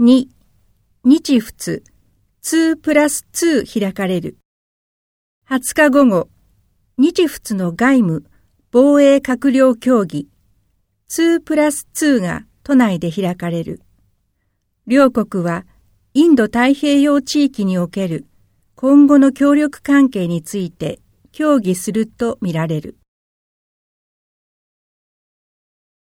2、日仏2プラス2開かれる。20日午後、日仏の外務、防衛閣僚協議2プラス2が都内で開かれる。両国はインド太平洋地域における今後の協力関係について協議するとみられる。